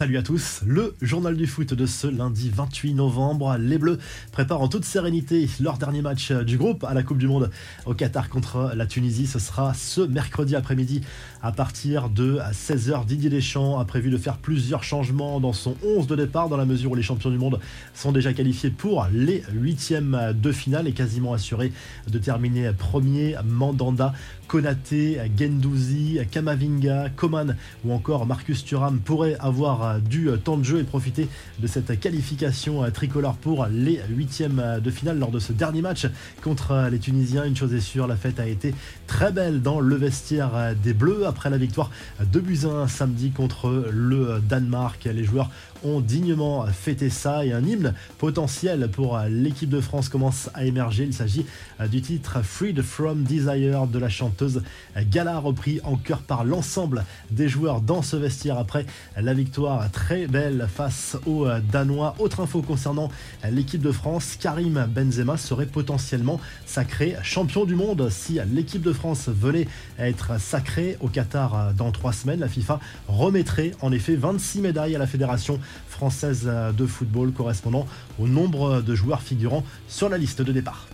Salut à tous, le journal du foot de ce lundi 28 novembre. Les Bleus préparent en toute sérénité leur dernier match du groupe à la Coupe du Monde au Qatar contre la Tunisie. Ce sera ce mercredi après-midi à partir de 16h. Didier Deschamps a prévu de faire plusieurs changements dans son 11 de départ dans la mesure où les champions du monde sont déjà qualifiés pour les huitièmes de finale et quasiment assurés de terminer premier. Mandanda, Konaté, Gendouzi, Kamavinga, Coman ou encore Marcus Thuram pourraient avoir du temps de jeu et profiter de cette qualification tricolore pour les huitièmes de finale lors de ce dernier match contre les Tunisiens. Une chose est sûre, la fête a été très belle dans le vestiaire des Bleus après la victoire de Buzyn samedi contre le Danemark. Les joueurs ont dignement fêté ça et un hymne potentiel pour l'équipe de France commence à émerger. Il s'agit du titre Freed from Desire de la chanteuse Gala repris en chœur par l'ensemble des joueurs dans ce vestiaire après la victoire très belle face aux Danois. Autre info concernant l'équipe de France, Karim Benzema serait potentiellement sacré champion du monde si l'équipe de France venait à être sacrée au Qatar dans trois semaines. La FIFA remettrait en effet 26 médailles à la Fédération française de football correspondant au nombre de joueurs figurant sur la liste de départ.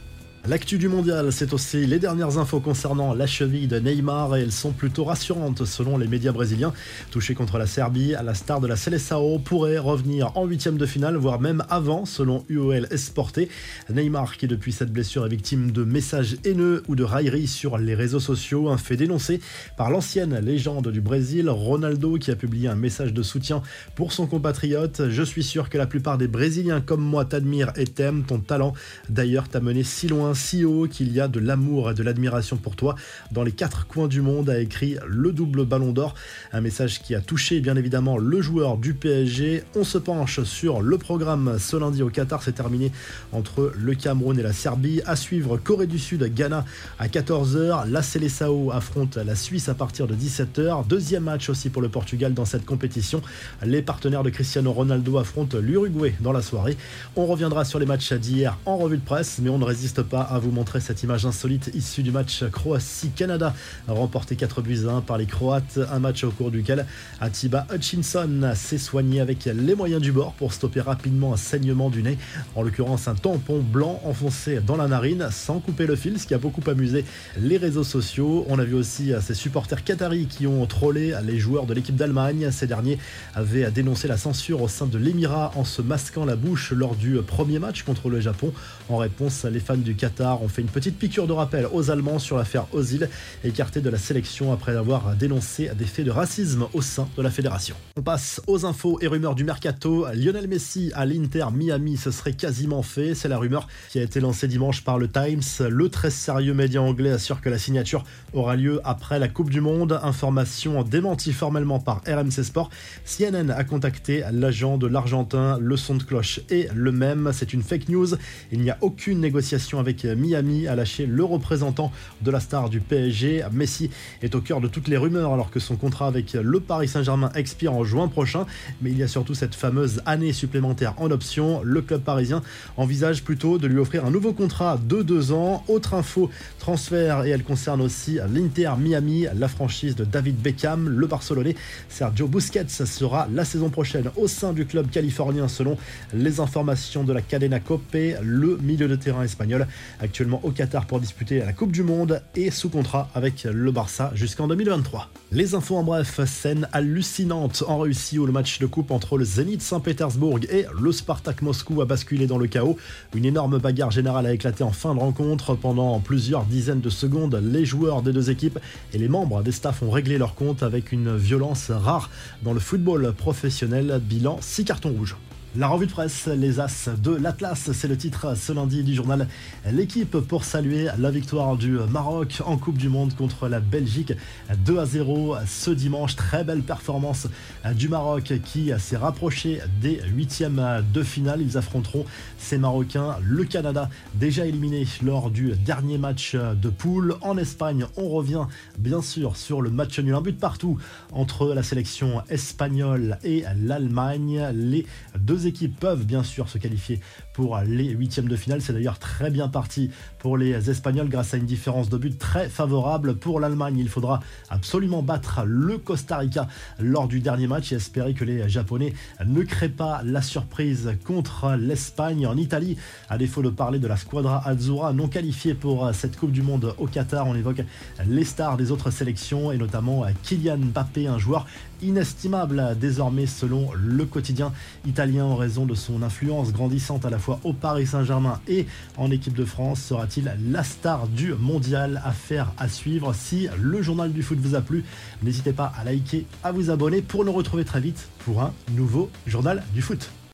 L'actu du mondial, c'est aussi les dernières infos concernant la cheville de Neymar et elles sont plutôt rassurantes selon les médias brésiliens. Touché contre la Serbie, la star de la Seleção pourrait revenir en huitième de finale, voire même avant selon UOL Esporté. Neymar, qui depuis cette blessure est victime de messages haineux ou de railleries sur les réseaux sociaux, un fait dénoncé par l'ancienne légende du Brésil, Ronaldo, qui a publié un message de soutien pour son compatriote. Je suis sûr que la plupart des Brésiliens comme moi t'admirent et t'aiment. Ton talent d'ailleurs t'a mené si loin si haut qu'il y a de l'amour et de l'admiration pour toi dans les quatre coins du monde, a écrit le double ballon d'or. Un message qui a touché bien évidemment le joueur du PSG. On se penche sur le programme ce lundi au Qatar. C'est terminé entre le Cameroun et la Serbie. À suivre Corée du Sud, Ghana à 14h. La Seleção affronte la Suisse à partir de 17h. Deuxième match aussi pour le Portugal dans cette compétition. Les partenaires de Cristiano Ronaldo affrontent l'Uruguay dans la soirée. On reviendra sur les matchs d'hier en revue de presse, mais on ne résiste pas à vous montrer cette image insolite issue du match Croatie-Canada, remporté 4 buts 1 par les Croates. Un match au cours duquel Atiba Hutchinson s'est soigné avec les moyens du bord pour stopper rapidement un saignement du nez, en l'occurrence un tampon blanc enfoncé dans la narine sans couper le fil, ce qui a beaucoup amusé les réseaux sociaux. On a vu aussi ces supporters qataris qui ont trollé les joueurs de l'équipe d'Allemagne. Ces derniers avaient dénoncé la censure au sein de l'Émirat en se masquant la bouche lors du premier match contre le Japon. En réponse, les fans du Qatar on fait une petite piqûre de rappel aux Allemands sur l'affaire Ozil, écarté de la sélection après avoir dénoncé des faits de racisme au sein de la fédération. On passe aux infos et rumeurs du mercato. Lionel Messi à l'Inter Miami, ce serait quasiment fait. C'est la rumeur qui a été lancée dimanche par le Times. Le très sérieux média anglais assure que la signature aura lieu après la Coupe du Monde. Information démentie formellement par RMC Sport. CNN a contacté l'agent de l'Argentin. Le son de cloche est le même. C'est une fake news. Il n'y a aucune négociation avec Miami a lâché le représentant de la star du PSG. Messi est au cœur de toutes les rumeurs alors que son contrat avec le Paris Saint-Germain expire en juin prochain. Mais il y a surtout cette fameuse année supplémentaire en option. Le club parisien envisage plutôt de lui offrir un nouveau contrat de deux ans. Autre info, transfert et elle concerne aussi l'Inter Miami, la franchise de David Beckham, le Barcelonais. Sergio Busquets sera la saison prochaine au sein du club californien selon les informations de la Cadena Cope, le milieu de terrain espagnol actuellement au Qatar pour disputer la Coupe du Monde et sous contrat avec le Barça jusqu'en 2023. Les infos en bref, scène hallucinante en Russie où le match de coupe entre le Zénith Saint-Pétersbourg et le Spartak Moscou a basculé dans le chaos. Une énorme bagarre générale a éclaté en fin de rencontre. Pendant plusieurs dizaines de secondes, les joueurs des deux équipes et les membres des staffs ont réglé leur compte avec une violence rare dans le football professionnel. Bilan 6 cartons rouges. La revue de presse, les As de l'Atlas, c'est le titre ce lundi du journal L'équipe pour saluer la victoire du Maroc en Coupe du Monde contre la Belgique 2 à 0 ce dimanche. Très belle performance du Maroc qui s'est rapproché des huitièmes de finale. Ils affronteront ces Marocains, le Canada, déjà éliminé lors du dernier match de poule. En Espagne, on revient bien sûr sur le match nul, un but partout entre la sélection espagnole et l'Allemagne. Les deux équipes peuvent bien sûr se qualifier pour les huitièmes de finale? C'est d'ailleurs très bien parti pour les Espagnols grâce à une différence de but très favorable pour l'Allemagne. Il faudra absolument battre le Costa Rica lors du dernier match et espérer que les Japonais ne créent pas la surprise contre l'Espagne. En Italie, à défaut de parler de la squadra Azzurra non qualifiée pour cette Coupe du Monde au Qatar, on évoque les stars des autres sélections et notamment Kylian Mbappé, un joueur inestimable désormais selon le quotidien italien en raison de son influence grandissante à la fois au Paris Saint-Germain et en équipe de France. Sera-t-il la star du mondial? Affaire à suivre. Si le journal du foot vous a plu, n'hésitez pas à liker, à vous abonner pour nous retrouver très vite pour un nouveau journal du foot.